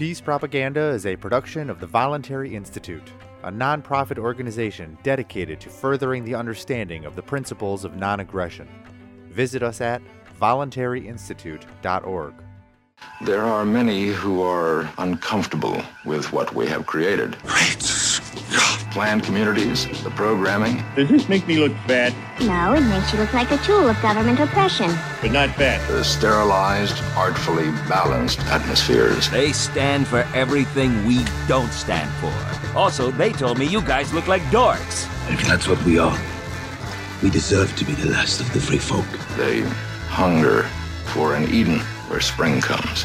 Peace Propaganda is a production of the Voluntary Institute, a nonprofit organization dedicated to furthering the understanding of the principles of non aggression. Visit us at voluntaryinstitute.org. There are many who are uncomfortable with what we have created. Great Scott! Planned communities, the programming, Does this make me look fat? No, it makes you look like a tool of government oppression. But not fat. the sterilized, artfully balanced atmospheres. They stand for everything we don't stand for. Also, they told me you guys look like dorks. If that's what we are, we deserve to be the last of the free folk. They hunger for an Eden where spring comes.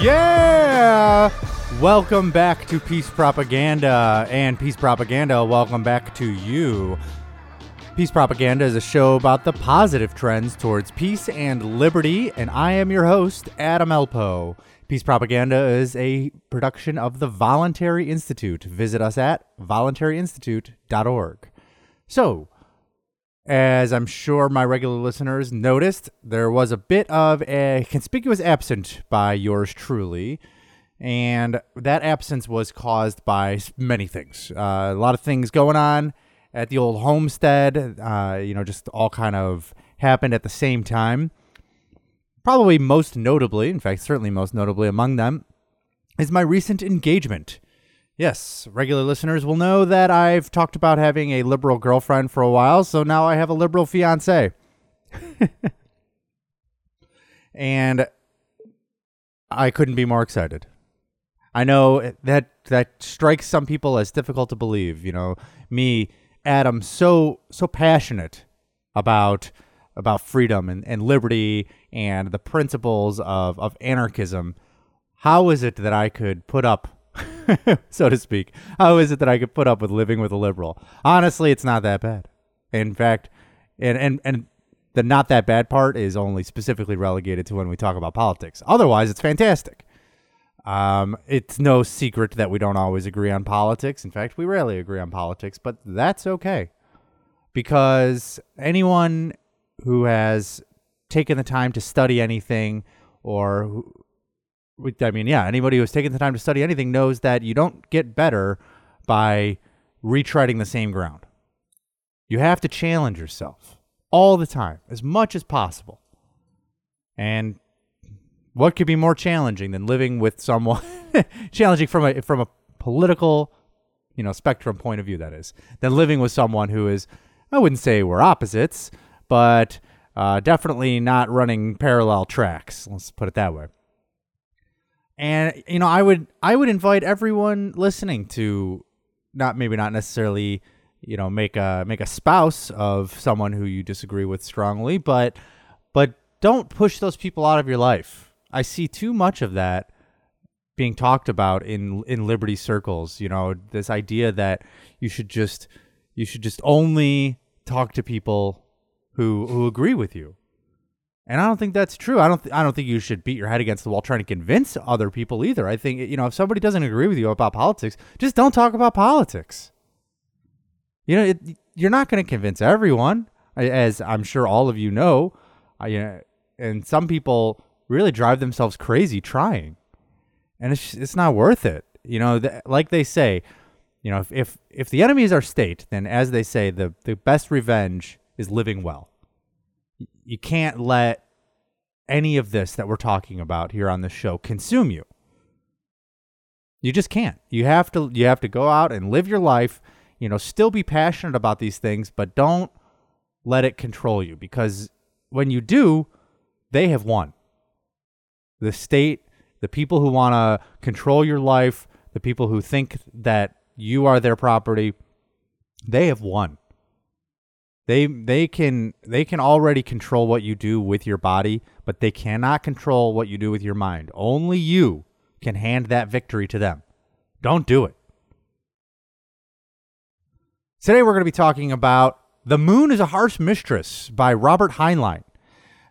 Yeah! Welcome back to Peace Propaganda, and Peace Propaganda, welcome back to you. Peace Propaganda is a show about the positive trends towards peace and liberty, and I am your host, Adam Elpo. Peace Propaganda is a production of the Voluntary Institute. Visit us at voluntaryinstitute.org. So, as I'm sure my regular listeners noticed, there was a bit of a conspicuous absence by yours truly. And that absence was caused by many things. Uh, a lot of things going on at the old homestead. Uh, you know, just all kind of happened at the same time. Probably most notably, in fact, certainly most notably among them, is my recent engagement. Yes, regular listeners will know that I've talked about having a liberal girlfriend for a while, so now I have a liberal fiance. and I couldn't be more excited. I know that that strikes some people as difficult to believe, you know, me, Adam, so so passionate about about freedom and, and liberty and the principles of, of anarchism. How is it that I could put up so to speak. How is it that I could put up with living with a liberal? Honestly, it's not that bad. In fact, and and and the not that bad part is only specifically relegated to when we talk about politics. Otherwise, it's fantastic. Um, it's no secret that we don't always agree on politics. In fact, we rarely agree on politics, but that's okay. Because anyone who has taken the time to study anything or I mean, yeah, anybody who's taken the time to study anything knows that you don't get better by retreading the same ground. You have to challenge yourself all the time, as much as possible. And what could be more challenging than living with someone challenging from a from a political, you know, spectrum point of view that is, than living with someone who is I wouldn't say we're opposites, but uh, definitely not running parallel tracks. Let's put it that way and you know i would i would invite everyone listening to not maybe not necessarily you know make a make a spouse of someone who you disagree with strongly but but don't push those people out of your life. I see too much of that being talked about in in liberty circles you know this idea that you should just you should just only talk to people who who agree with you and I don't think that's true. I don't. Th- I don't think you should beat your head against the wall trying to convince other people either. I think you know if somebody doesn't agree with you about politics, just don't talk about politics. You know, it, you're not going to convince everyone, as I'm sure all of you know. I, you know, and some people really drive themselves crazy trying, and it's it's not worth it. You know, th- like they say, you know, if, if if the enemy is our state, then as they say, the the best revenge is living well you can't let any of this that we're talking about here on the show consume you. You just can't. You have to you have to go out and live your life, you know, still be passionate about these things, but don't let it control you because when you do, they have won. The state, the people who want to control your life, the people who think that you are their property, they have won. They they can they can already control what you do with your body, but they cannot control what you do with your mind. Only you can hand that victory to them. Don't do it. Today we're going to be talking about The Moon is a Harsh Mistress by Robert Heinlein.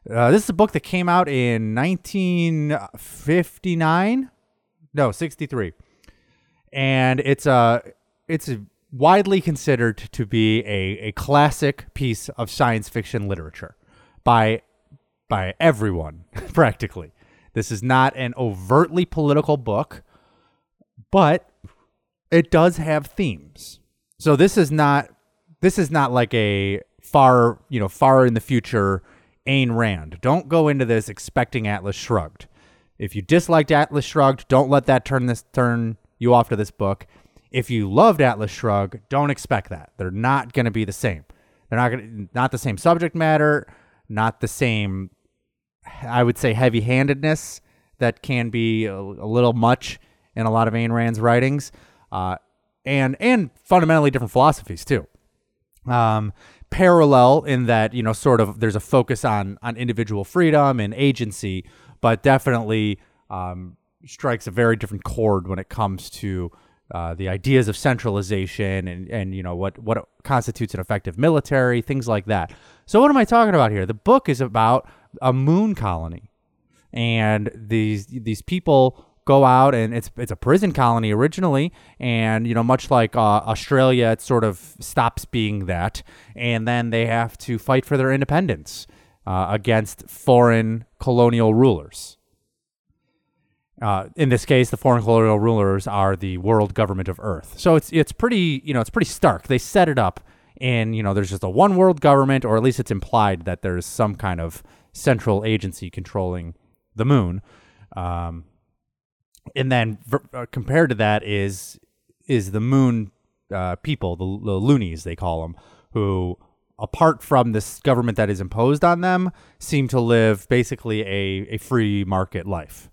Uh, this is a book that came out in 1959. No, 63. And it's a it's a widely considered to be a, a classic piece of science fiction literature by by everyone practically. This is not an overtly political book, but it does have themes. So this is not this is not like a far, you know, far in the future Ayn Rand. Don't go into this expecting Atlas Shrugged. If you disliked Atlas Shrugged, don't let that turn this turn you off to this book. If you loved Atlas Shrugged, don't expect that. They're not going to be the same. They're not going not the same subject matter, not the same I would say heavy-handedness that can be a, a little much in a lot of Ayn Rand's writings, uh, and and fundamentally different philosophies too. Um, parallel in that you know sort of there's a focus on on individual freedom and agency, but definitely um, strikes a very different chord when it comes to uh, the ideas of centralization and and you know what what constitutes an effective military, things like that. So what am I talking about here? The book is about a moon colony, and these these people go out and it's it's a prison colony originally, and you know much like uh, Australia, it sort of stops being that, and then they have to fight for their independence uh, against foreign colonial rulers. Uh, in this case, the foreign colonial rulers are the world government of Earth. So it's it's pretty you know it's pretty stark. They set it up in you know there's just a one world government, or at least it's implied that there's some kind of central agency controlling the moon. Um, and then ver- uh, compared to that is is the moon uh, people, the, the loonies they call them, who apart from this government that is imposed on them, seem to live basically a, a free market life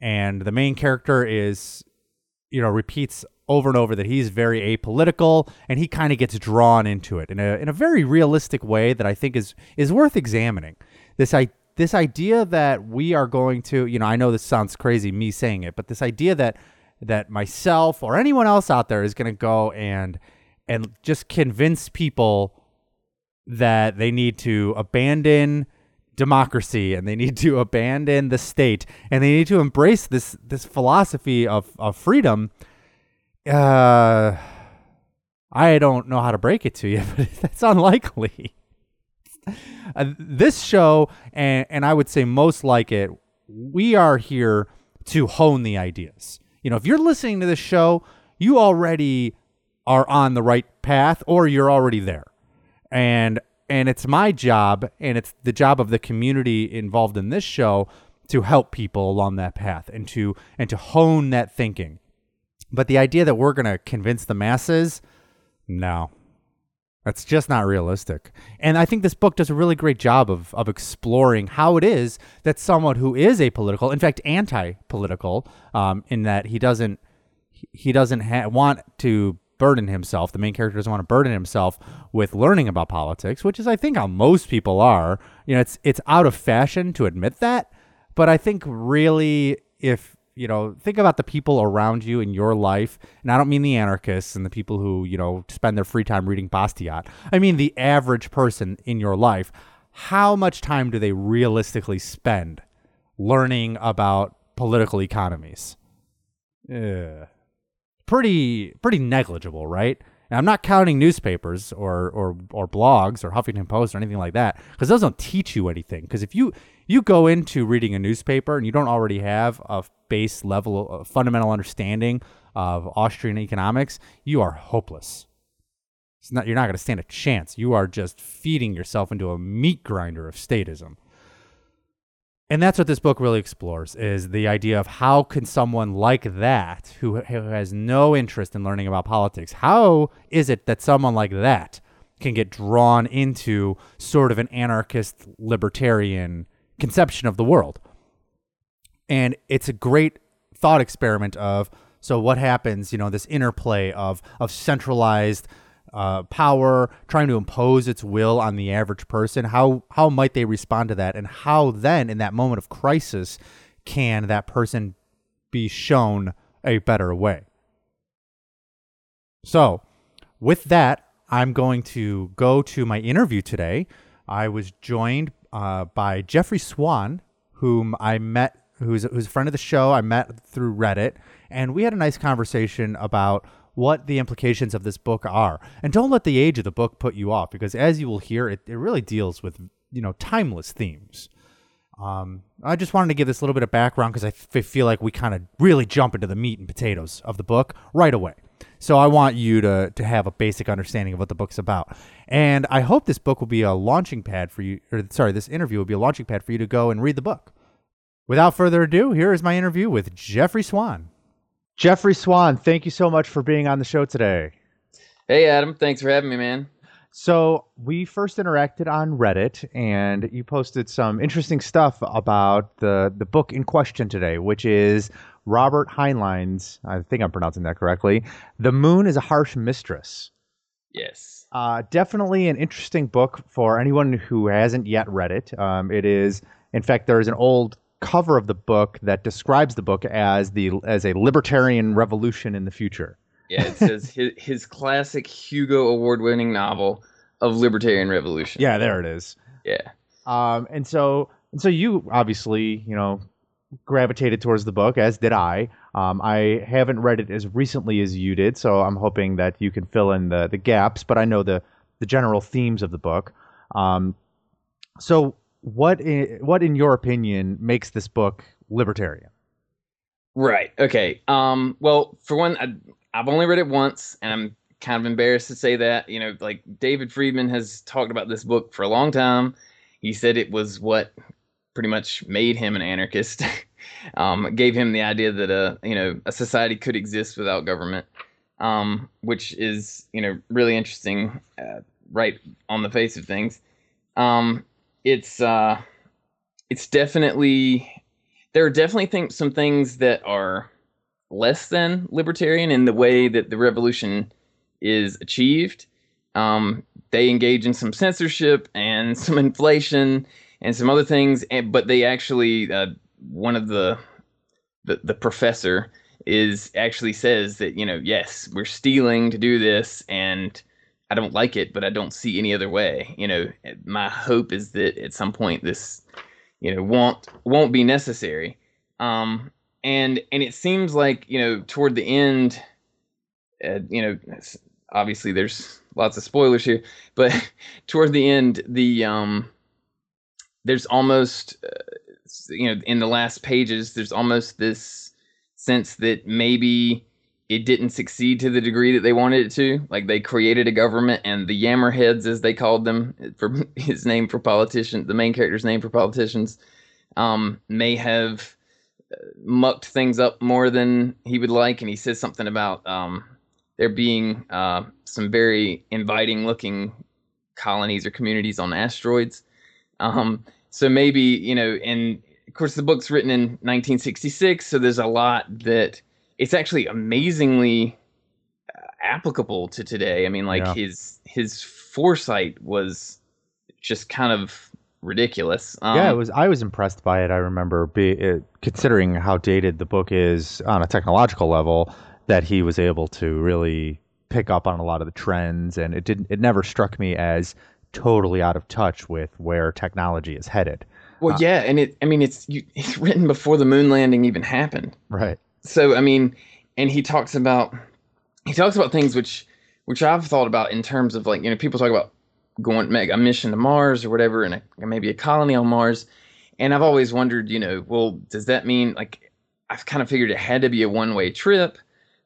and the main character is you know repeats over and over that he's very apolitical and he kind of gets drawn into it in a in a very realistic way that I think is is worth examining. This I this idea that we are going to, you know, I know this sounds crazy me saying it, but this idea that that myself or anyone else out there is going to go and and just convince people that they need to abandon democracy and they need to abandon the state and they need to embrace this this philosophy of, of freedom uh i don't know how to break it to you but that's unlikely. Uh, this show and and i would say most like it we are here to hone the ideas. You know if you're listening to this show you already are on the right path or you're already there. And and it's my job and it's the job of the community involved in this show to help people along that path and to and to hone that thinking. But the idea that we're going to convince the masses no. That's just not realistic. And i think this book does a really great job of of exploring how it is that someone who is apolitical in fact anti-political um, in that he doesn't he doesn't ha- want to burden himself. The main character doesn't want to burden himself with learning about politics, which is I think how most people are. You know, it's it's out of fashion to admit that, but I think really if you know, think about the people around you in your life, and I don't mean the anarchists and the people who, you know, spend their free time reading Bastiat. I mean the average person in your life. How much time do they realistically spend learning about political economies? Yeah pretty pretty negligible, right? And I'm not counting newspapers or or or blogs or Huffington Post or anything like that because those don't teach you anything. Because if you you go into reading a newspaper and you don't already have a base level of fundamental understanding of Austrian economics, you are hopeless. It's not you're not going to stand a chance. You are just feeding yourself into a meat grinder of statism and that's what this book really explores is the idea of how can someone like that who, who has no interest in learning about politics how is it that someone like that can get drawn into sort of an anarchist libertarian conception of the world? And it's a great thought experiment of so what happens you know this interplay of of centralized uh, power, trying to impose its will on the average person. How how might they respond to that, and how then in that moment of crisis can that person be shown a better way? So, with that, I'm going to go to my interview today. I was joined uh, by Jeffrey Swan, whom I met, who's, who's a friend of the show. I met through Reddit, and we had a nice conversation about what the implications of this book are. And don't let the age of the book put you off, because as you will hear, it, it really deals with you know timeless themes. Um, I just wanted to give this a little bit of background because I f- feel like we kind of really jump into the meat and potatoes of the book right away. So I want you to to have a basic understanding of what the book's about. And I hope this book will be a launching pad for you or sorry, this interview will be a launching pad for you to go and read the book. Without further ado, here is my interview with Jeffrey Swan. Jeffrey Swan, thank you so much for being on the show today. Hey, Adam. Thanks for having me, man. So we first interacted on Reddit, and you posted some interesting stuff about the the book in question today, which is Robert Heinlein's. I think I'm pronouncing that correctly. The Moon is a Harsh Mistress. Yes. Uh, definitely an interesting book for anyone who hasn't yet read it. Um, it is, in fact, there is an old cover of the book that describes the book as the as a libertarian revolution in the future. Yeah, it says his, his classic Hugo award winning novel of Libertarian Revolution. Yeah, there it is. Yeah. Um, and so, and so you obviously, you know, gravitated towards the book, as did I. Um, I haven't read it as recently as you did, so I'm hoping that you can fill in the the gaps. But I know the the general themes of the book. Um, so, what i what in your opinion makes this book libertarian? Right. Okay. Um. Well, for one, I, I've only read it once, and I'm kind of embarrassed to say that. You know, like David Friedman has talked about this book for a long time. He said it was what pretty much made him an anarchist. um, gave him the idea that a you know a society could exist without government, um, which is you know really interesting, uh, right on the face of things. Um, it's uh, it's definitely there are definitely think, some things that are less than libertarian in the way that the revolution is achieved. Um, they engage in some censorship and some inflation and some other things, and, but they actually uh, one of the, the the professor is actually says that you know yes we're stealing to do this and I don't like it, but I don't see any other way. You know, my hope is that at some point this you know won't won't be necessary um and and it seems like you know toward the end uh, you know obviously there's lots of spoilers here but toward the end the um there's almost uh, you know in the last pages there's almost this sense that maybe it didn't succeed to the degree that they wanted it to. Like they created a government and the yammerheads as they called them for his name for politician the main character's name for politicians um, may have uh, mucked things up more than he would like. And he says something about um, there being uh, some very inviting looking colonies or communities on asteroids. Um, so maybe you know and of course the book's written in 1966 so there's a lot that it's actually amazingly uh, applicable to today i mean like Yeah. his his foresight was just kind of ridiculous um, yeah, it was. I was impressed by it. I remember, be, it, considering how dated the book is on a technological level, that he was able to really pick up on a lot of the trends, and it didn't. It never struck me as totally out of touch with where technology is headed. well yeah and it i mean it's you, it's written before the moon landing even happened Right. So i mean and he talks about he talks about things which which i've thought about in terms of like you know people talk about going make a mission to mars or whatever and a, maybe a colony on mars. And i've always wondered you know well does that mean like i've kind of figured it had to be a one way trip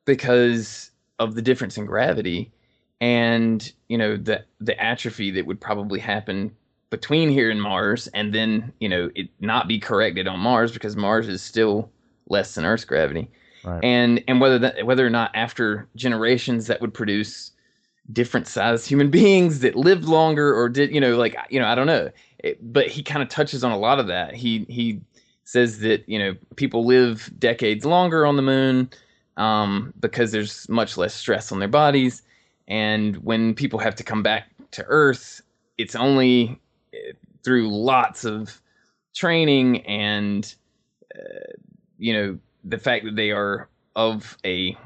because of the difference in gravity and you know the the atrophy that would probably happen between here and Mars and then you know it not be corrected on Mars because Mars is still less than Earth's gravity. Right. and and whether that whether or not after generations that would produce different sized human beings that lived longer or did you know like you know I don't know. It- but he kind of touches on a lot of that. He he says that you know people live decades longer on the moon um, because there's much less stress on their bodies. And when people have to come back to Earth, it's only uh, through lots of training and uh, you know the fact that they are of a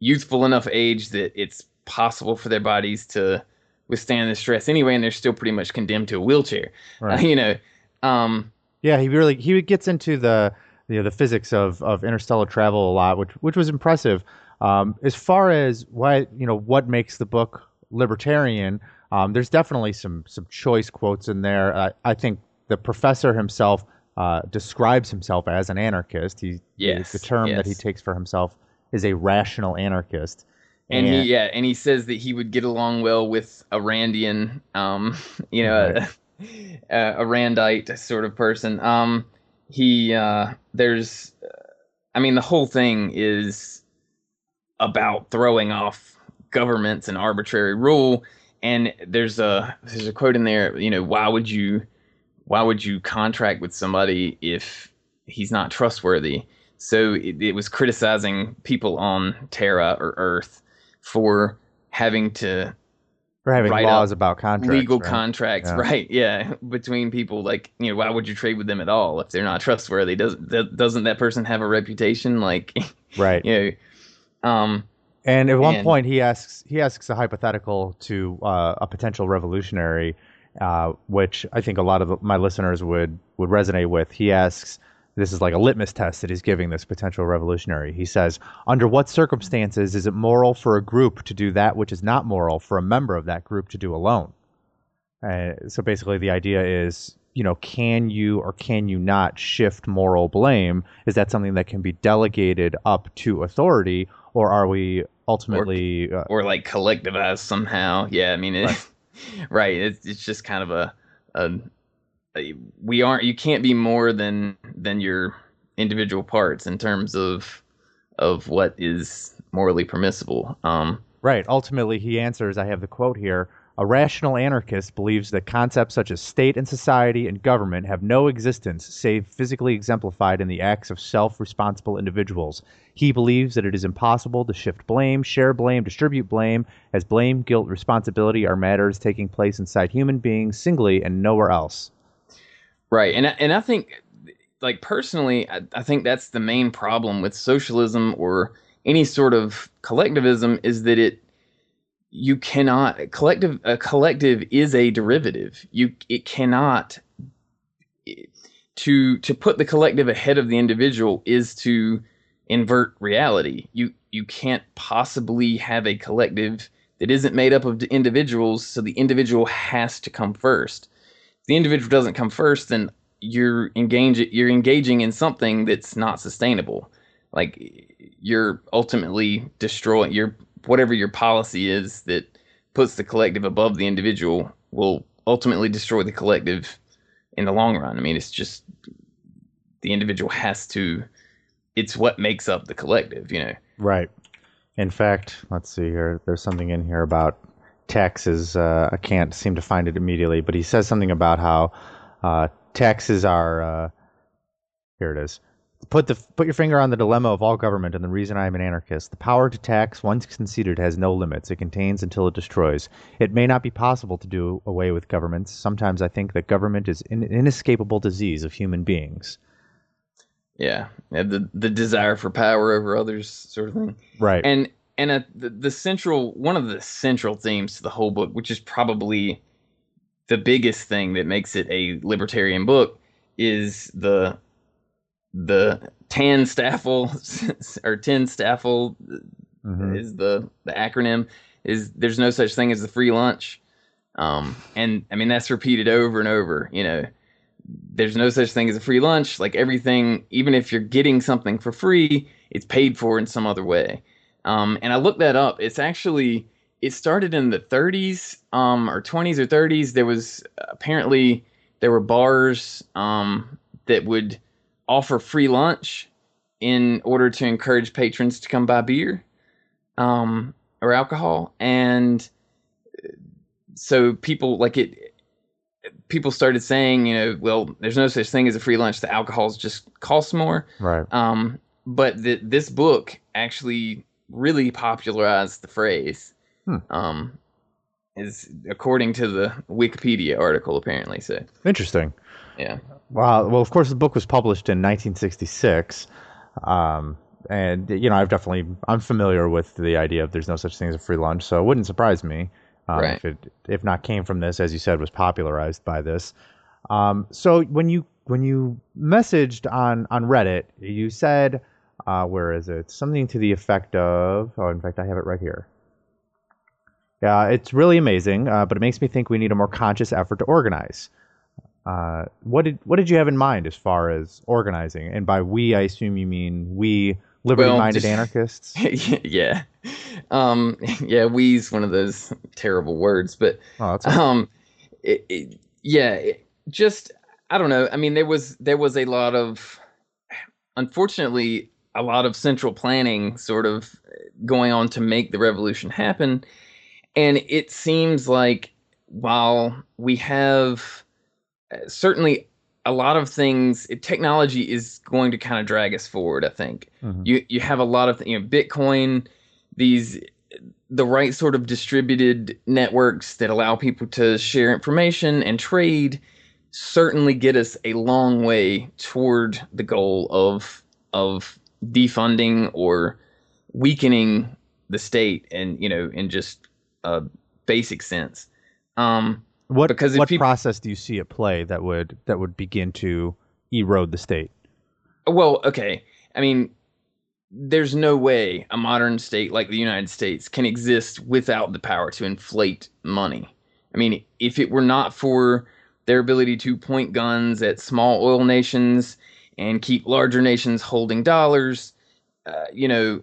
youthful enough age that it's possible for their bodies to withstand the stress anyway, and they're still pretty much condemned to a wheelchair. Right. you know, um, Yeah, he really he gets into the you know the physics of of interstellar travel a lot, which which was impressive. Um, as far as why you know what makes the book libertarian, um, there's definitely some some choice quotes in there. I, I think the professor himself uh, describes himself as an anarchist. He Yes, the term that he takes for himself is a rational anarchist. and he yeah, and he says that he would get along well with a Randian, um, you know, a, a Randite sort of person. Um, he uh, there's, I mean, the whole thing is about throwing off governments and arbitrary rule. And there's a there's a quote in there, you know, why would you why would you contract with somebody if he's not trustworthy? So it, it was criticizing people on Terra or Earth for having to For having laws about contracts, legal right? contracts, Yeah. right? Yeah, between people. Like, you know, why would you trade with them at all if they're not trustworthy? Doesn't that, doesn't that person have a reputation? Like, Right. you know, um, And at one And- point, he asks he asks a hypothetical to uh, a potential revolutionary, uh, which I think a lot of my listeners would would resonate with. He asks, "This is like a litmus test that he's giving this potential revolutionary." He says, "Under what circumstances is it moral for a group to do that which is not moral for a member of that group to do alone?" Uh, so basically, the idea is, you know, can you or can you not shift moral blame? Is that something that can be delegated up to authority, or are we ultimately? uh, or like collectivized somehow. Yeah, I mean, it, right. It's it's just kind of a, a, a we aren't. You can't be more than than your individual parts in terms of of what is morally permissible. Um, Right. Ultimately, he answers I have the quote here A rational anarchist believes that concepts such as state and society and government have no existence save physically exemplified in the acts of self responsible individuals. He believes that it is impossible to shift blame, share blame, distribute blame, as blame, guilt, responsibility are matters taking place inside human beings singly and nowhere else. Right, and I- and I think, like personally, I, I think that's the main problem with socialism or any sort of collectivism is that it you cannot collective a collective is a derivative. You it cannot to to put the collective ahead of the individual is to invert reality. You you can't possibly have a collective that isn't made up of individuals, so the individual has to come first if the individual doesn't come first, then you're engaging you're engaging in something that's not sustainable. Like you're ultimately destroying your whatever your policy is that puts the collective above the individual will ultimately destroy the collective in the long run. I mean, it's just the individual has to it's what makes up the collective, you know. Right. In fact, let's see here. There's something in here about taxes. Uh, I can't seem to find it immediately, but he says something about how uh, taxes are. Uh, here it is. Put the put your finger on the dilemma of all government and the reason I am an anarchist. The power to tax, once conceded, has no limits. It contains until it destroys. It may not be possible to do away with governments. Sometimes I think that government is an inescapable disease of human beings. Yeah. yeah, The the desire for power over others sort of thing. Right. and and uh, the, the central one of the central themes to the whole book which is probably the biggest thing that makes it a libertarian book is the the TANSTAAFL or tin staffel Mhm. is the the acronym is there's no such thing as the free lunch. Um and i mean that's repeated over and over you know. There's no such thing as a free lunch. Like everything even if you're getting something for free it's paid for in some other way. Um and i looked that up. It's actually it started in the 30s um or 20s or 30s there was apparently there were bars um that would offer free lunch in order to encourage patrons to come buy beer um, or alcohol, and so people like it. People started saying, you know, well, there's no such thing as a free lunch. The alcohols just costs more. Right. Um, but th- this book actually really popularized the phrase, Hmm. Um, is according to the Wikipedia article apparently. So Interesting. Yeah, Wow. Well, of course, the book was published in 1966, um, and you know, I've definitely I'm familiar with the idea of there's no such thing as a free lunch, so it wouldn't surprise me um, Right. if it if not came from this, as you said, was popularized by this. Um, so when you when you messaged on on Reddit, you said, uh, where is it? Something to the effect of. Oh, in fact, I have it right here. Yeah, it's really amazing, uh, but it makes me think we need a more conscious effort to organize. Uh, what did what did you have in mind as far as organizing? And by we, I assume you mean we liberty-minded just- anarchists. yeah, um, yeah. We's one of those terrible words, but Oh, um, it, it, yeah, it, just I don't know. I mean, there was there was a lot of, unfortunately, a lot of central planning sort of going on to make the revolution happen, and it seems like while we have certainly a lot of things, technology is going to kind of drag us forward. I think Mhm. you you have a lot of you know Bitcoin, these the right sort of distributed networks that allow people to share information and trade certainly get us a long way toward the goal of of defunding or weakening the state and you know in just a basic sense um What Because what peop- process do you see at play that would that would begin to erode the state? Well, okay. I mean, there's no way a modern state like the United States can exist without the power to inflate money. I mean, if it were not for their ability to point guns at small oil nations and keep larger nations holding dollars, uh, you know,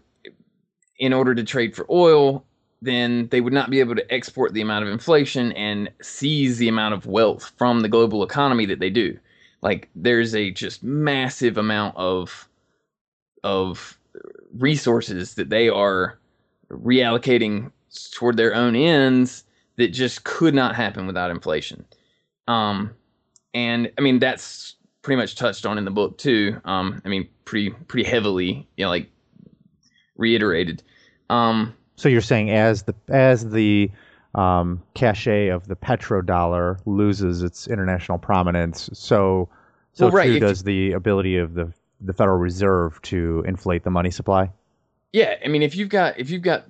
in order to trade for oil, then they would not be able to export the amount of inflation and seize the amount of wealth from the global economy that they do. Like there's a just massive amount of of resources that they are reallocating toward their own ends that just could not happen without inflation. Um and i mean that's pretty much touched on in the book too. Um i mean pretty pretty heavily you know like reiterated. Um So you're saying as the as the um, cachet of the petrodollar loses its international prominence, so so Well, right, too does the ability of the the Federal Reserve to inflate the money supply. Yeah, I mean, if you've got if you've got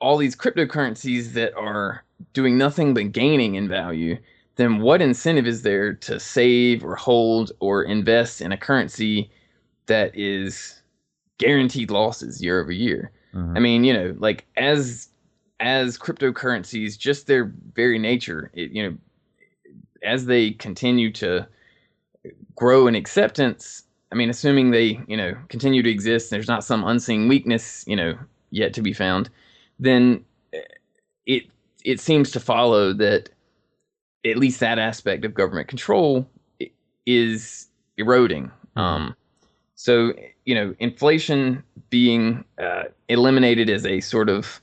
all these cryptocurrencies that are doing nothing but gaining in value, then what incentive is there to save or hold or invest in a currency that is guaranteed losses year over year? Mhm. I mean, you know, like as as cryptocurrencies, just their very nature, it, you know, as they continue to grow in acceptance, I mean, assuming they, you know, continue to exist, there's not some unseen weakness, you know, yet to be found, then eh, it it seems to follow that at least that aspect of government control is eroding. Um, so you know, inflation being uh, eliminated as a sort of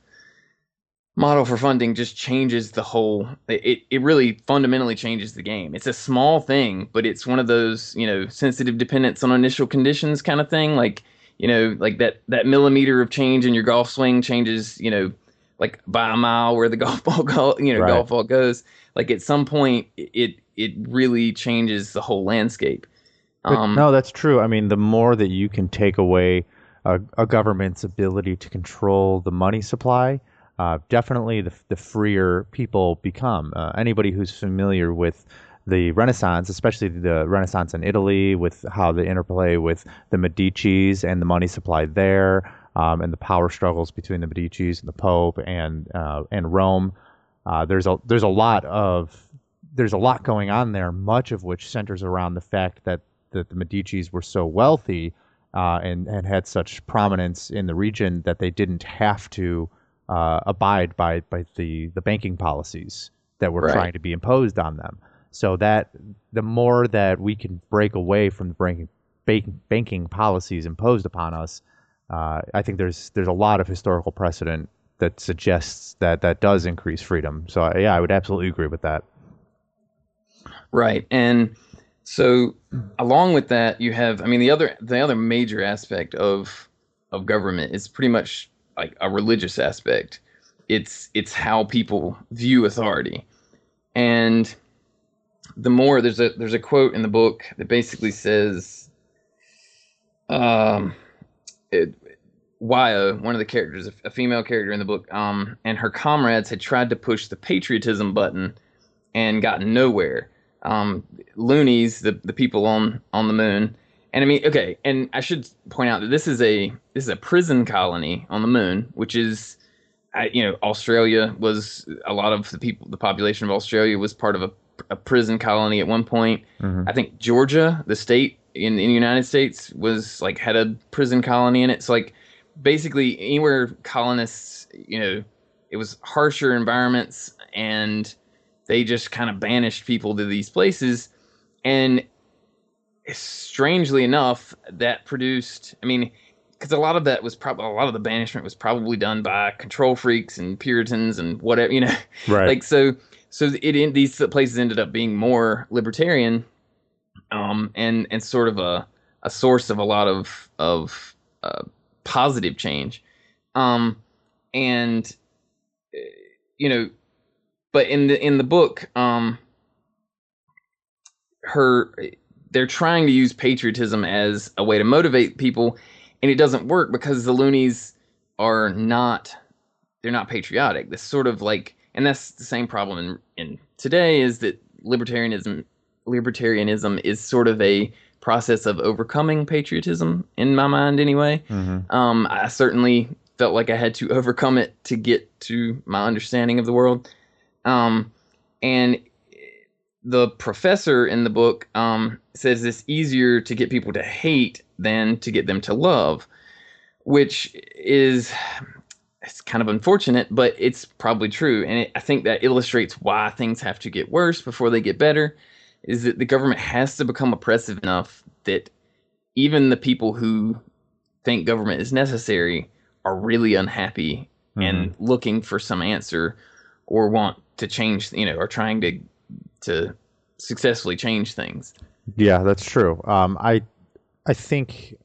model for funding just changes the whole it, it really fundamentally changes the game. It's a small thing but it's one of those you know sensitive dependence on initial conditions kind of thing. Like you know like that that millimeter of change in your golf swing changes you know like by a mile where the golf ball go you know Right. golf ball goes. Like at some point it it really changes the whole landscape But no, that's true. I mean, the more that you can take away a, a government's ability to control the money supply, uh, definitely the, the freer people become. Uh, anybody who's familiar with the Renaissance, especially the Renaissance in Italy, with how the interplay with the Medici's and the money supply there, um, and the power struggles between the Medici's and the Pope and uh, and Rome. Uh, there's a there's a lot of there's a lot going on there, much of which centers around the fact that that the Medici's were so wealthy uh, and and had such prominence in the region that they didn't have to uh, abide by by the the banking policies that were Right. trying to be imposed on them. So that the more that we can break away from the banking banking policies imposed upon us, uh, I think there's there's a lot of historical precedent that suggests that that does increase freedom. So yeah, I would absolutely agree with that. Right. And so along with that you have I mean the other the other major aspect of of government is pretty much like a religious aspect. it's it's how people view authority and the more there's a there's a quote in the book that basically says um it, Wyo, one of the characters, a female character in the book, um, and her comrades had tried to push the patriotism button and gotten nowhere. Um, loonies, the, the people on on the moon, and I mean, okay, and I should point out that this is a this is a prison colony on the moon, which is, I, you know, Australia was a lot of the people, the population of Australia was part of a, a prison colony at one point. I think Georgia, the state in, in the United States, was like had a prison colony in it. So like basically anywhere colonists, you know, it was harsher environments and they just kind of banished people to these places. And strangely enough that produced i mean because a lot of that was probably a lot of the banishment was probably done by control freaks and puritans and whatever you know? Right. like so so it in these places ended up being more libertarian um and and sort of a a source of a lot of of uh, positive change. Um and uh, you know but in the in the book um her they're trying to use patriotism as a way to motivate people and it doesn't work because the loonies are not they're not patriotic. This sort of like and that's the same problem in in today is that libertarianism libertarianism is sort of a process of overcoming patriotism in my mind anyway. Um i certainly felt like i had to overcome it to get to my understanding of the world um and the professor in the book um, says it's easier to get people to hate than to get them to love, which is it's kind of unfortunate, but it's probably true. And it, I think that illustrates why things have to get worse before they get better. Is that the government has to become oppressive enough that even the people who think government is necessary are really unhappy and looking for some answer or want to change, you know, or trying to to successfully change things. Yeah, that's true. Um, I, I think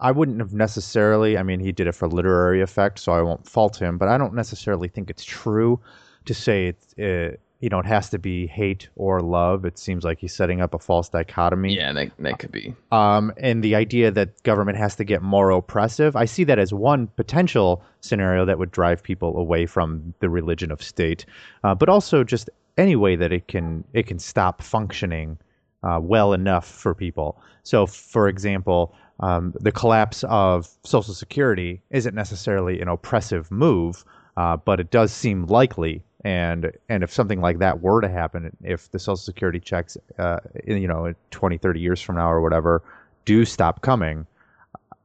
I wouldn't have necessarily. I mean, he did it for literary effect, so I won't fault him. But I don't necessarily think it's true to say. Uh, you know, it has to be hate or love. It seems like he's setting up a false dichotomy. Yeah, that that could be. um, and the idea that government has to get more oppressive. I see that as one potential scenario that would drive people away from the religion of state, uh, but also just any way that it can it can stop functioning uh, well enough for people. So, for example, um, the collapse of Social Security isn't necessarily an oppressive move, uh, but it does seem likely. And and if something like that were to happen, if the Social Security checks, uh, you know, 20, 30 years from now or whatever, do stop coming,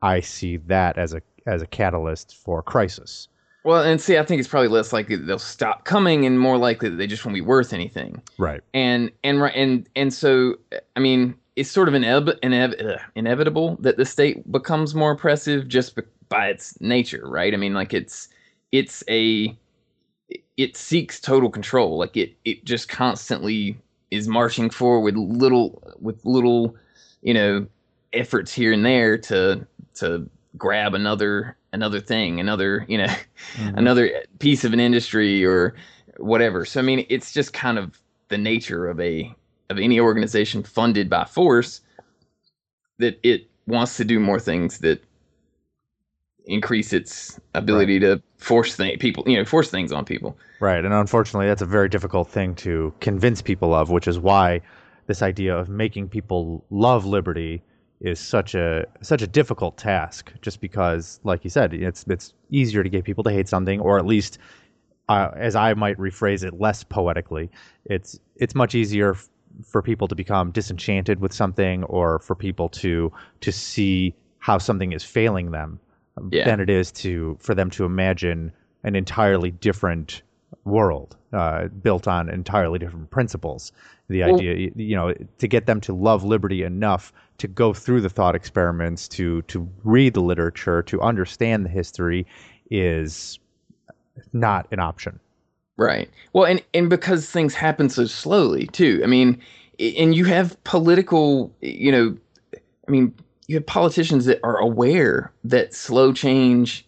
I see that as a as a catalyst for crisis. Well, and see, I think it's probably less likely that they'll stop coming, and more likely that they just won't be worth anything. Right. And and right and and so, I mean, it's sort of inev- inev- uh, inevitable that the state becomes more oppressive just be- by its nature, right? I mean, like it's it's a it seeks total control. Like it it just constantly is marching forward with little with little, you know, efforts here and there to to grab another another thing, another, you know, mm-hmm. another piece of an industry or whatever. So I mean, it's just kind of the nature of a of any organization funded by force that it wants to do more things that increase its ability to force thing people, you know, force things on people. Right, and unfortunately, that's a very difficult thing to convince people of, which is why this idea of making people love liberty is such a such a difficult task. Just because, like you said, it's it's easier to get people to hate something, or at least, uh, as I might rephrase it, less poetically, it's it's much easier f- for people to become disenchanted with something, or for people to to see how something is failing them, Yeah. than it is to for them to imagine an entirely different world uh, built on entirely different principles. The Well- idea, you know, to get them to love liberty enough to go through the thought experiments, to to read the literature, to understand the history, is not an option. Right. Well, and and because things happen so slowly too. I mean, and you have political, you know, I mean, you have politicians that are aware that slow change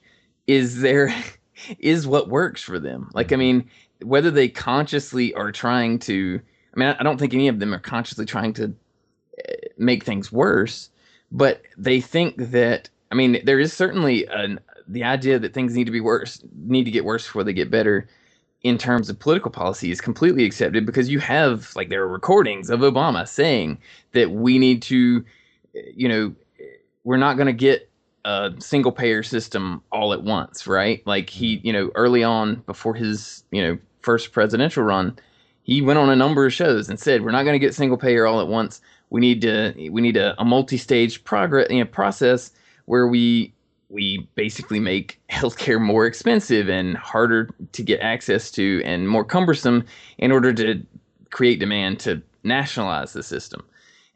is their is what works for them. Like, I mean, whether they consciously are trying to, I mean, I don't think any of them are consciously trying to uh, make things worse, but they think that, I mean, there is certainly an, the idea that things need to be worse, need to get worse before they get better in terms of political policy is completely accepted because you have, like, there are recordings of Obama saying that we need to, uh, you know, we're not going to get a single payer system all at once, right? Like he, mm-hmm. you know, early on before his, you know, first presidential run, he went on a number of shows and said, "We're not going to get single payer all at once. We need to, we need a, a multi-stage progress, you know, process where we we basically make healthcare more expensive and harder to get access to and more cumbersome in order to create demand to nationalize the system."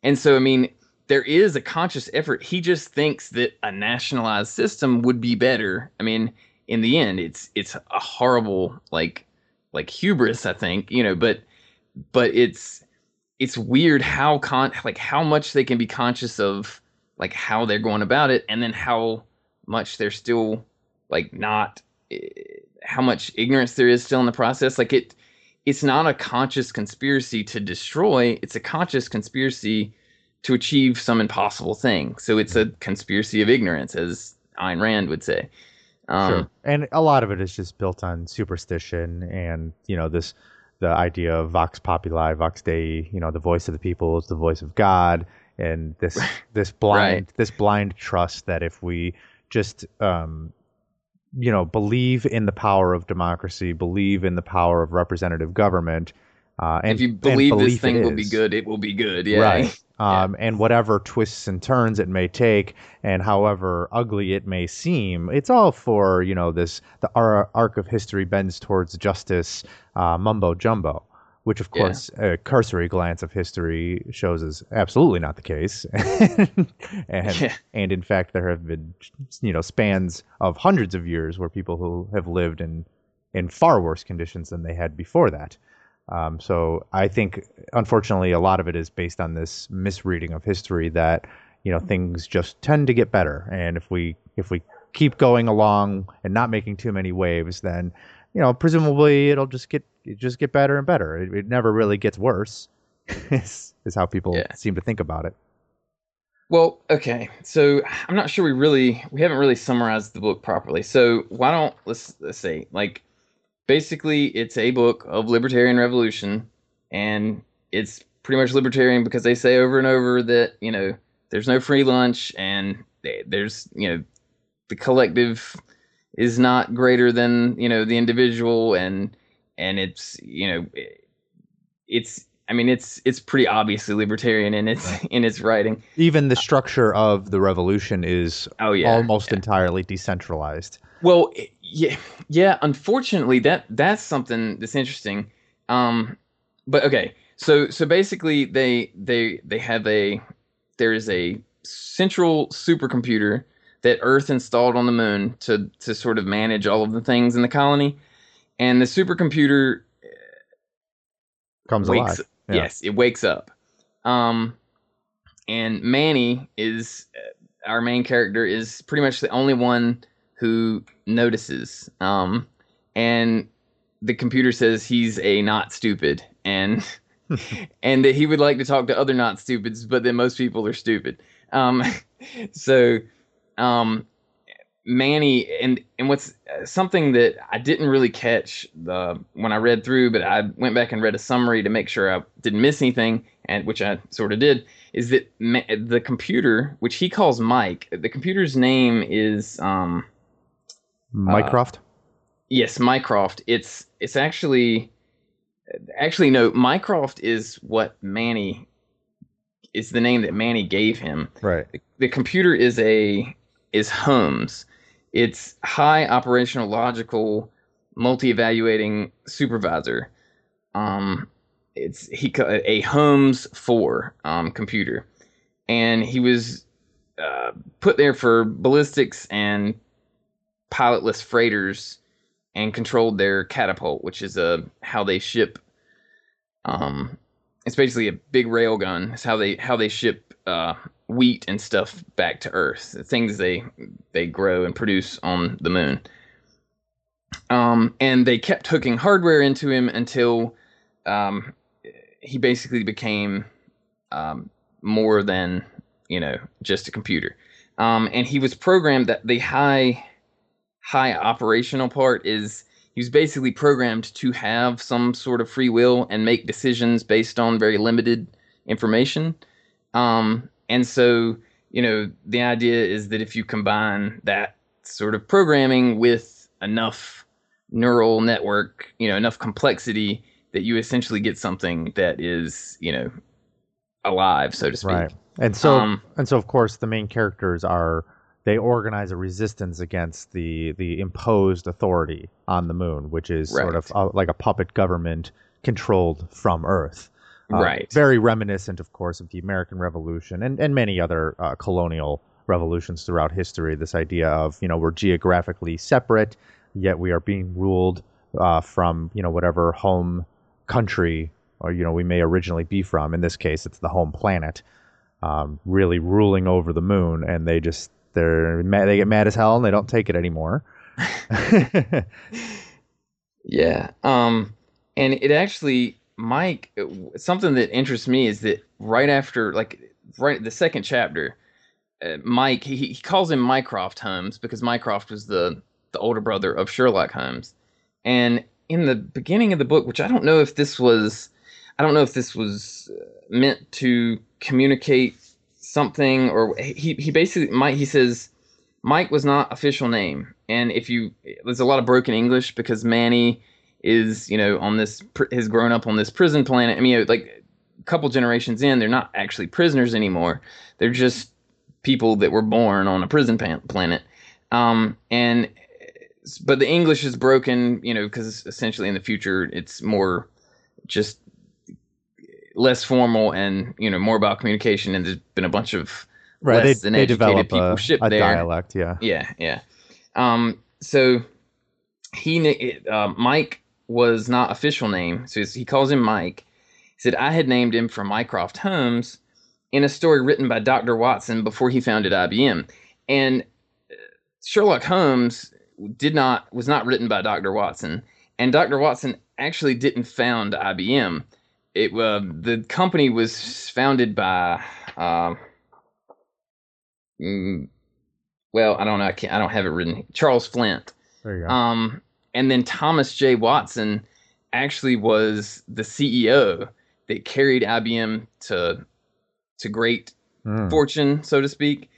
And so, I mean, there is a conscious effort. He just thinks that a nationalized system would be better. I mean, in the end, it's it's a horrible like like hubris, I think, you know, but but it's it's weird how con like how much they can be conscious of like how they're going about it and then how much they're still like not eh, how much ignorance there is still in the process like it it's not a conscious conspiracy to destroy it's a conscious conspiracy to achieve some impossible thing so it's a conspiracy of ignorance as Ayn Rand would say um, Sure. And a lot of it is just built on superstition and, you know, this the idea of vox populi, vox dei, you know, the voice of the people is the voice of God and this this blind Right. this blind trust that if we just um you know, believe in the power of democracy, believe in the power of representative government, uh, and if you believe this thing will be good it will be good yeah Right. Um, And whatever twists and turns it may take, and however ugly it may seem, it's all for you know this the arc of history bends towards justice, uh, mumbo jumbo, which of Yeah. course a cursory glance of history shows is absolutely not the case, and Yeah. and in fact there have been you know spans of hundreds of years where people who have lived in in far worse conditions than they had before that. Um, so I think, unfortunately, a lot of it is based on this misreading of history that you know things just tend to get better, and if we if we keep going along and not making too many waves, then you know presumably it'll just get it just get better and better. It, it never really gets worse. is, is how people Yeah. seem to think about it. Well, okay. So I'm not sure we really we haven't really summarized the book properly. So why don't let's let's say like basically it's a book of libertarian revolution and it's pretty much libertarian because they say over and over that, you know, there's no free lunch and there's, you know, the collective is not greater than, you know, the individual and and it's, you know, it's I mean it's it's pretty obviously libertarian in its in its writing. Even the uh, structure of the revolution is Oh yeah. almost yeah. entirely decentralized. Well, yeah, yeah. Unfortunately, that that's something that's interesting. Um, but okay, so so basically, they they they have a there is a central supercomputer that Earth installed on the moon to to sort of manage all of the things in the colony, and the supercomputer Comes wakes alive. Yeah. yes it wakes up um and manny is uh, our main character is pretty much the only one who notices. Um and the computer says he's a not stupid and and that he would like to talk to other not stupids but that most people are stupid. Um so um Manny and and what's uh, something that I didn't really catch the when I read through, but I went back and read a summary to make sure I didn't miss anything, and which I sort of did, is that ma- the computer, which he calls Mike, the computer's name is um Mycroft. yes Mycroft. It's it's actually actually no Mycroft is what Manny is the name that Manny gave him right. the computer is a is Holmes. It's high operational logical multi-evaluating supervisor. Um, it's he a Holmes four um, computer, and he was uh, put there for ballistics and pilotless freighters, and controlled their catapult, which is a how they ship. Um, it's basically a big rail gun. It's how they how they ship uh, wheat and stuff back to Earth. The things they they grow and produce on the moon. Um, and they kept hooking hardware into him until um, he basically became um, more than you know just a computer. Um, and he was programmed that the high high operational part is he was basically programmed to have some sort of free will and make decisions based on very limited information. Um, and so, you know, the idea is that if you combine that sort of programming with enough neural network, you know, enough complexity, that you essentially get something that is, you know, alive, so to speak. Right. And so Um, and so of course the main characters are they organize a resistance against the the imposed authority on the moon, which is sort of uh, like a puppet government controlled from Earth. Uh, Right. Very reminiscent, of course, of the American Revolution and, and many other uh, colonial revolutions throughout history. This idea of, you know, we're geographically separate, yet we are being ruled uh, from, you know, whatever home country or, you know, we may originally be from. In this case, it's the home planet, um, really ruling over the moon. And they just, they're mad, they get mad as hell and they don't take it anymore. Yeah. Um, and it actually, Mike, something that interests me is that right after, like, right the second chapter, uh, Mike he, he calls him Mycroft Holmes because Mycroft was the the older brother of Sherlock Holmes, and in the beginning of the book, which I don't know if this was, I don't know if this was uh, meant to communicate something or he he basically Mike he says Mike was not official name, and if you there's a lot of broken English because Manny is you know on this has grown up on this prison planet. I mean, like a couple generations in, they're not actually prisoners anymore. They're just people that were born on a prison planet. Um, and but the English is broken, you know, because essentially in the future it's more just less formal and you know more about communication. And there's been a bunch of right. less They, than they educated develop people a, shipped a there. dialect. Yeah. Yeah, yeah. Um, so he, uh, Mike was not official name, so he calls him Mike. He said I had named him from Mycroft Holmes in a story written by Dr. Watson before he founded IBM, and uh, Sherlock Holmes did not was not written by Dr. Watson, and Dr. Watson actually didn't found IBM. It uh, the company was founded by. Um, mm, well, I don't know. I can't. I don't have it written. Charles Flint. There you go. Um, and then Thomas J. Watson actually was the CEO that carried IBM to to great Mm. fortune, so to speak.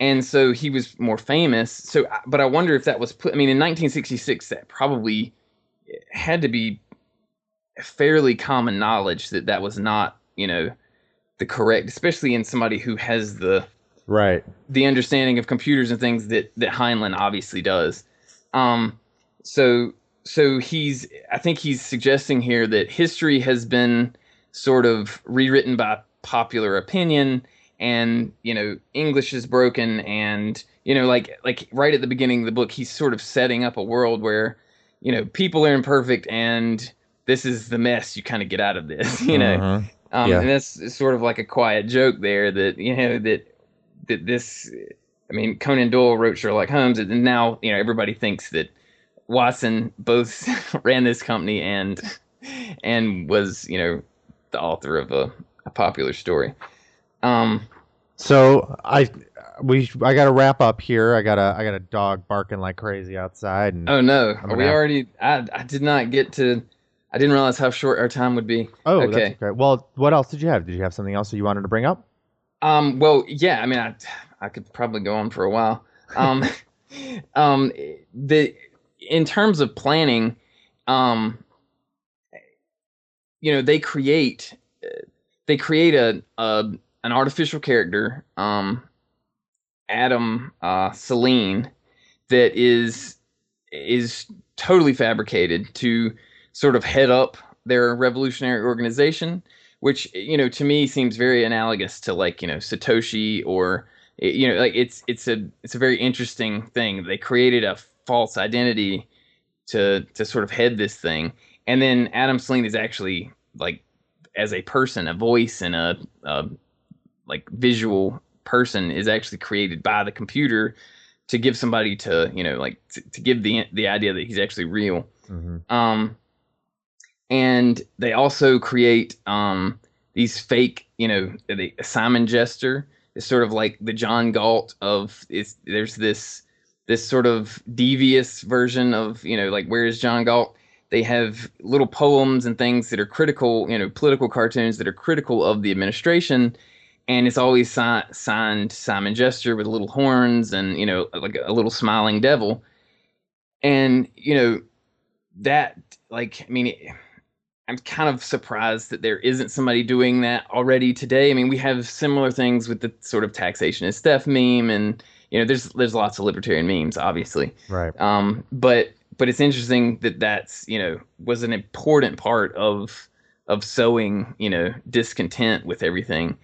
And so he was more famous. So, but I wonder if that was put. I mean, in 1966, that probably had to be fairly common knowledge that that was not, you know, the correct, especially in somebody who has the Right. the understanding of computers and things that that Heinlein obviously does. Um, so so he's I think he's suggesting here that history has been sort of rewritten by popular opinion and you know English is broken and you know like like right at the beginning of the book he's sort of setting up a world where you know people are imperfect and this is the mess you kind of get out of this you know Mhm. um, Yeah. and that's sort of like a quiet joke there that you know that that this I mean Conan Doyle wrote Sherlock Holmes and now you know everybody thinks that Watson both ran this company and and was you know the author of a, a popular story. Um, So I we I got to wrap up here. I got a I got a dog barking like crazy outside. And, oh no, are we gonna- already? I I did not get to. I didn't realize how short our time would be. oh, okay. that's okay. Well, what else did you have? Did you have something else that you wanted to bring up? Um, well, yeah, I mean, I, I could probably go on for a while. Um, um, the in terms of planning, um, you know, they create they create a, a an artificial character, um, Adam uh, Selene, that is is totally fabricated to sort of head up their revolutionary organization which you know to me seems very analogous to like you know Satoshi or you know like it's it's a it's a very interesting thing. They created a false identity to to sort of head this thing, and then Adam Selene is actually like as a person, a voice and a, a like visual person is actually created by the computer to give somebody to you know like to, to give the the idea that he's actually real. Mhm. Um, and they also create um, these fake, you know, the Simon Jester is sort of like the John Galt of it's there's this this sort of devious version of you know like where is John Galt? They have little poems and things that are critical, you know, political cartoons that are critical of the administration, and it's always si- signed Simon Jester with little horns and you know like a little smiling devil, and you know that like I mean. It, I'm kind of surprised that there isn't somebody doing that already today. I mean, we have similar things with the sort of taxation is theft meme, and you know, there's there's lots of libertarian memes, obviously. Right. Um, but but it's interesting that that's you know was an important part of of sowing you know discontent with everything,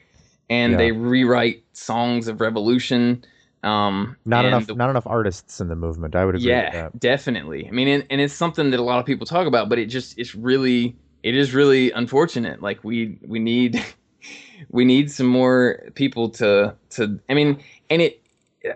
and Yeah. they rewrite songs of revolution. Um, Not enough. the- not enough artists in the movement. I would agree with yeah, that. definitely. I mean, and, and it's something that a lot of people talk about, but it just it's really it is really unfortunate. Like we we need we need some more people to to. I mean, and it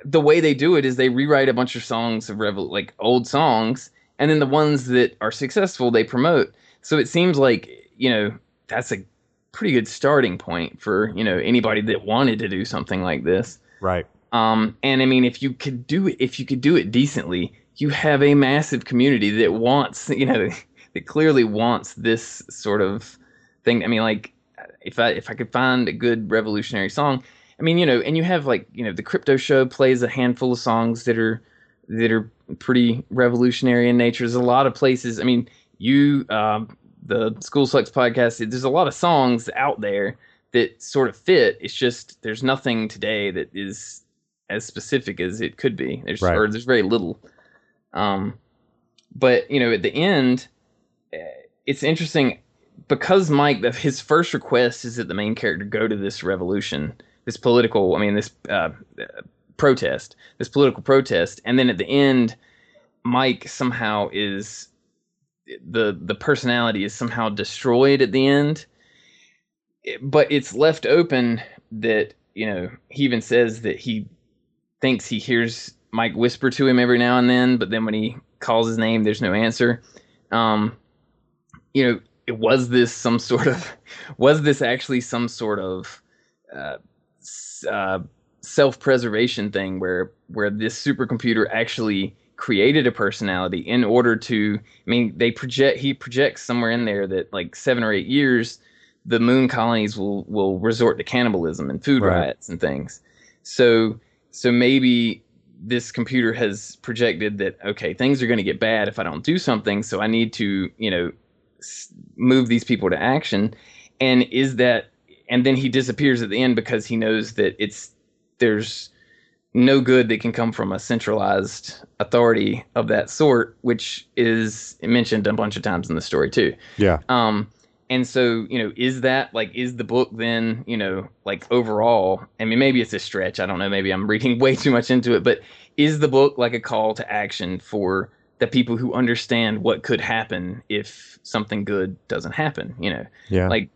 the way they do it is they rewrite a bunch of songs of revol like old songs, and then the ones that are successful they promote. So it seems like you know that's a pretty good starting point for you know anybody that wanted to do something like this. Right. Um, and I mean, if you could do it, if you could do it decently, you have a massive community that wants, you know, that clearly wants this sort of thing. I mean, like, if I if I could find a good revolutionary song, I mean, you know, and you have like, you know, the crypto show plays a handful of songs that are that are pretty revolutionary in nature. There's a lot of places. I mean, you, um, the School Flex podcast, there's a lot of songs out there that sort of fit. It's just there's nothing today that is as specific as it could be. There's Right. or there's very little. Um, but you know, at the end, it's interesting because Mike, his first request is that the main character go to this revolution, this political. I mean, this uh, uh, protest, this political protest, and then at the end, Mike somehow is the the personality is somehow destroyed at the end but it's left open that you know he even says that he thinks he hears Mike whisper to him every now and then, but then when he calls his name, there's no answer. Um, you know, it was this some sort of was this actually some sort of uh, uh, self-preservation thing where where this supercomputer actually created a personality in order to I mean they project he projects somewhere in there that like 7 or 8 years the moon colonies will will resort to cannibalism and food Right. riots and things. So so maybe this computer has projected that okay, things are going to get bad if I don't do something, so I need to, you know, move these people to action. And is that and then he disappears at the end because he knows that it's there's no good that can come from a centralized authority of that sort, which is mentioned a bunch of times in the story too. Yeah. Um, and so, you know, is that like, is the book then, you know, like overall, I mean, maybe it's a stretch. I don't know. Maybe I'm reading way too much into it, but is the book like a call to action for the people who understand what could happen if something good doesn't happen? You know, Yeah. like,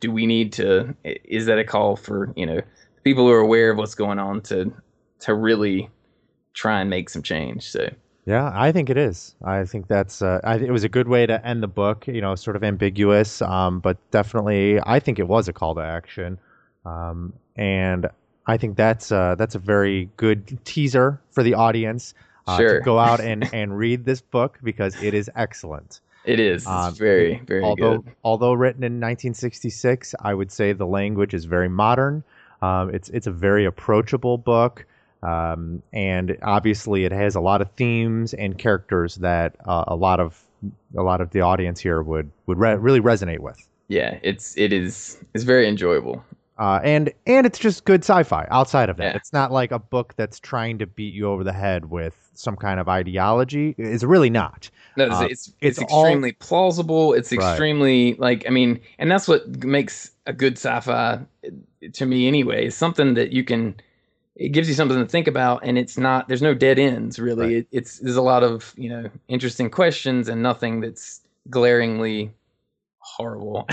do we need to, is that a call for, you know, people who are aware of what's going on to, to really try and make some change? So, Yeah, I think it is. I think that's. Uh, I, it was a good way to end the book. You know, sort of ambiguous, um, but definitely, I think it was a call to action, um, and I think that's uh, that's a very good teaser for the audience uh, Sure. to go out and and read this book because it is excellent. it is, it's Um, very, very although good. although written in 1966, I would say the language is very modern. Um, it's it's a very approachable book, um, and obviously it has a lot of themes and characters that uh, a lot of a lot of the audience here would would re- really resonate with. Yeah, it's, it is, it's very enjoyable. Uh, and and it's just good sci-fi. Outside of that, Yeah. it's not like a book that's trying to beat you over the head with some kind of ideology. It's really not. No, it's Uh, it's, it's, it's all- extremely plausible. It's Right. extremely like I mean, and that's what makes a good sci-fi uh, to me anyway. It's something that you can. It gives you something to think about, and it's not. There's no dead ends really. Right. It, it's there's a lot of you know interesting questions and nothing that's glaringly horrible.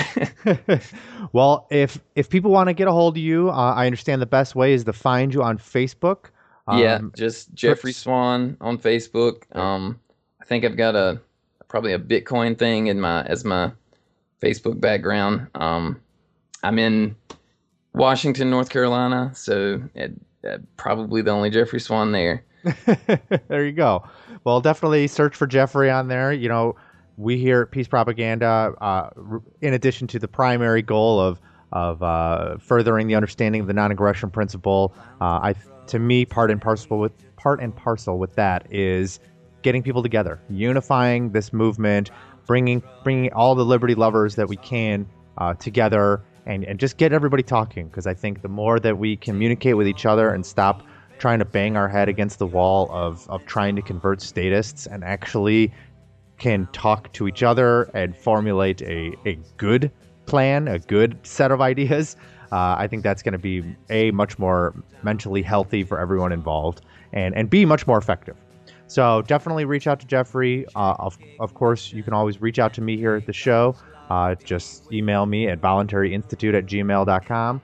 well, if if people want to get a hold of you, uh, I understand the best way is to find you on Facebook. yeah, Um, just Jeffrey Swan on Facebook. Um, I think I've got a probably a Bitcoin thing in my as my Facebook background. Um, I'm in Washington, North Carolina, so uh, uh, probably the only Jeffrey Swan there. there you go. Well, definitely search for Jeffrey on there. You know, we here at Peace Propaganda, uh, in addition to the primary goal of of uh, furthering the understanding of the non-aggression principle, uh, I to me part and parcel with part and parcel with that is getting people together, unifying this movement, bringing bringing all the liberty lovers that we can uh, together, and and just get everybody talking. Because I think the more that we communicate with each other and stop trying to bang our head against the wall of of trying to convert statists and actually can talk to each other and formulate a, a good plan, a good set of ideas, uh, I think that's going to be a much more mentally healthy for everyone involved, and and b much more effective. So definitely reach out to Jeffrey. Uh, of of course, you can always reach out to me here at the show. Uh, just email me at voluntaryinstitute at gmail.com.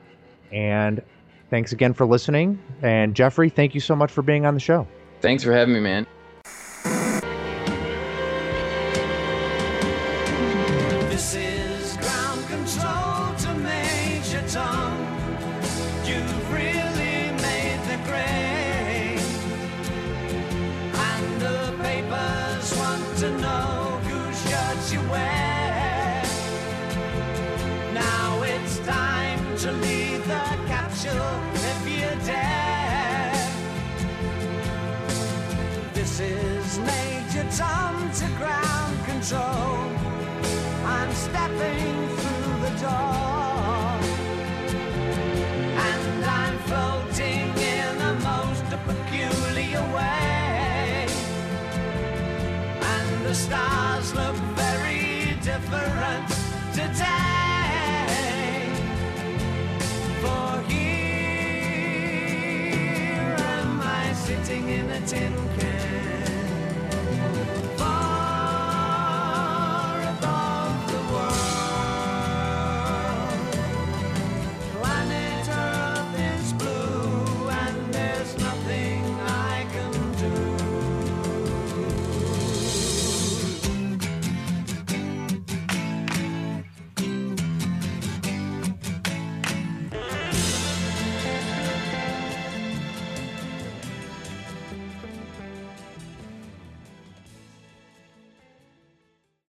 And thanks again for listening. And Jeffrey, thank you so much for being on the show. Thanks for having me, man. The stars look very different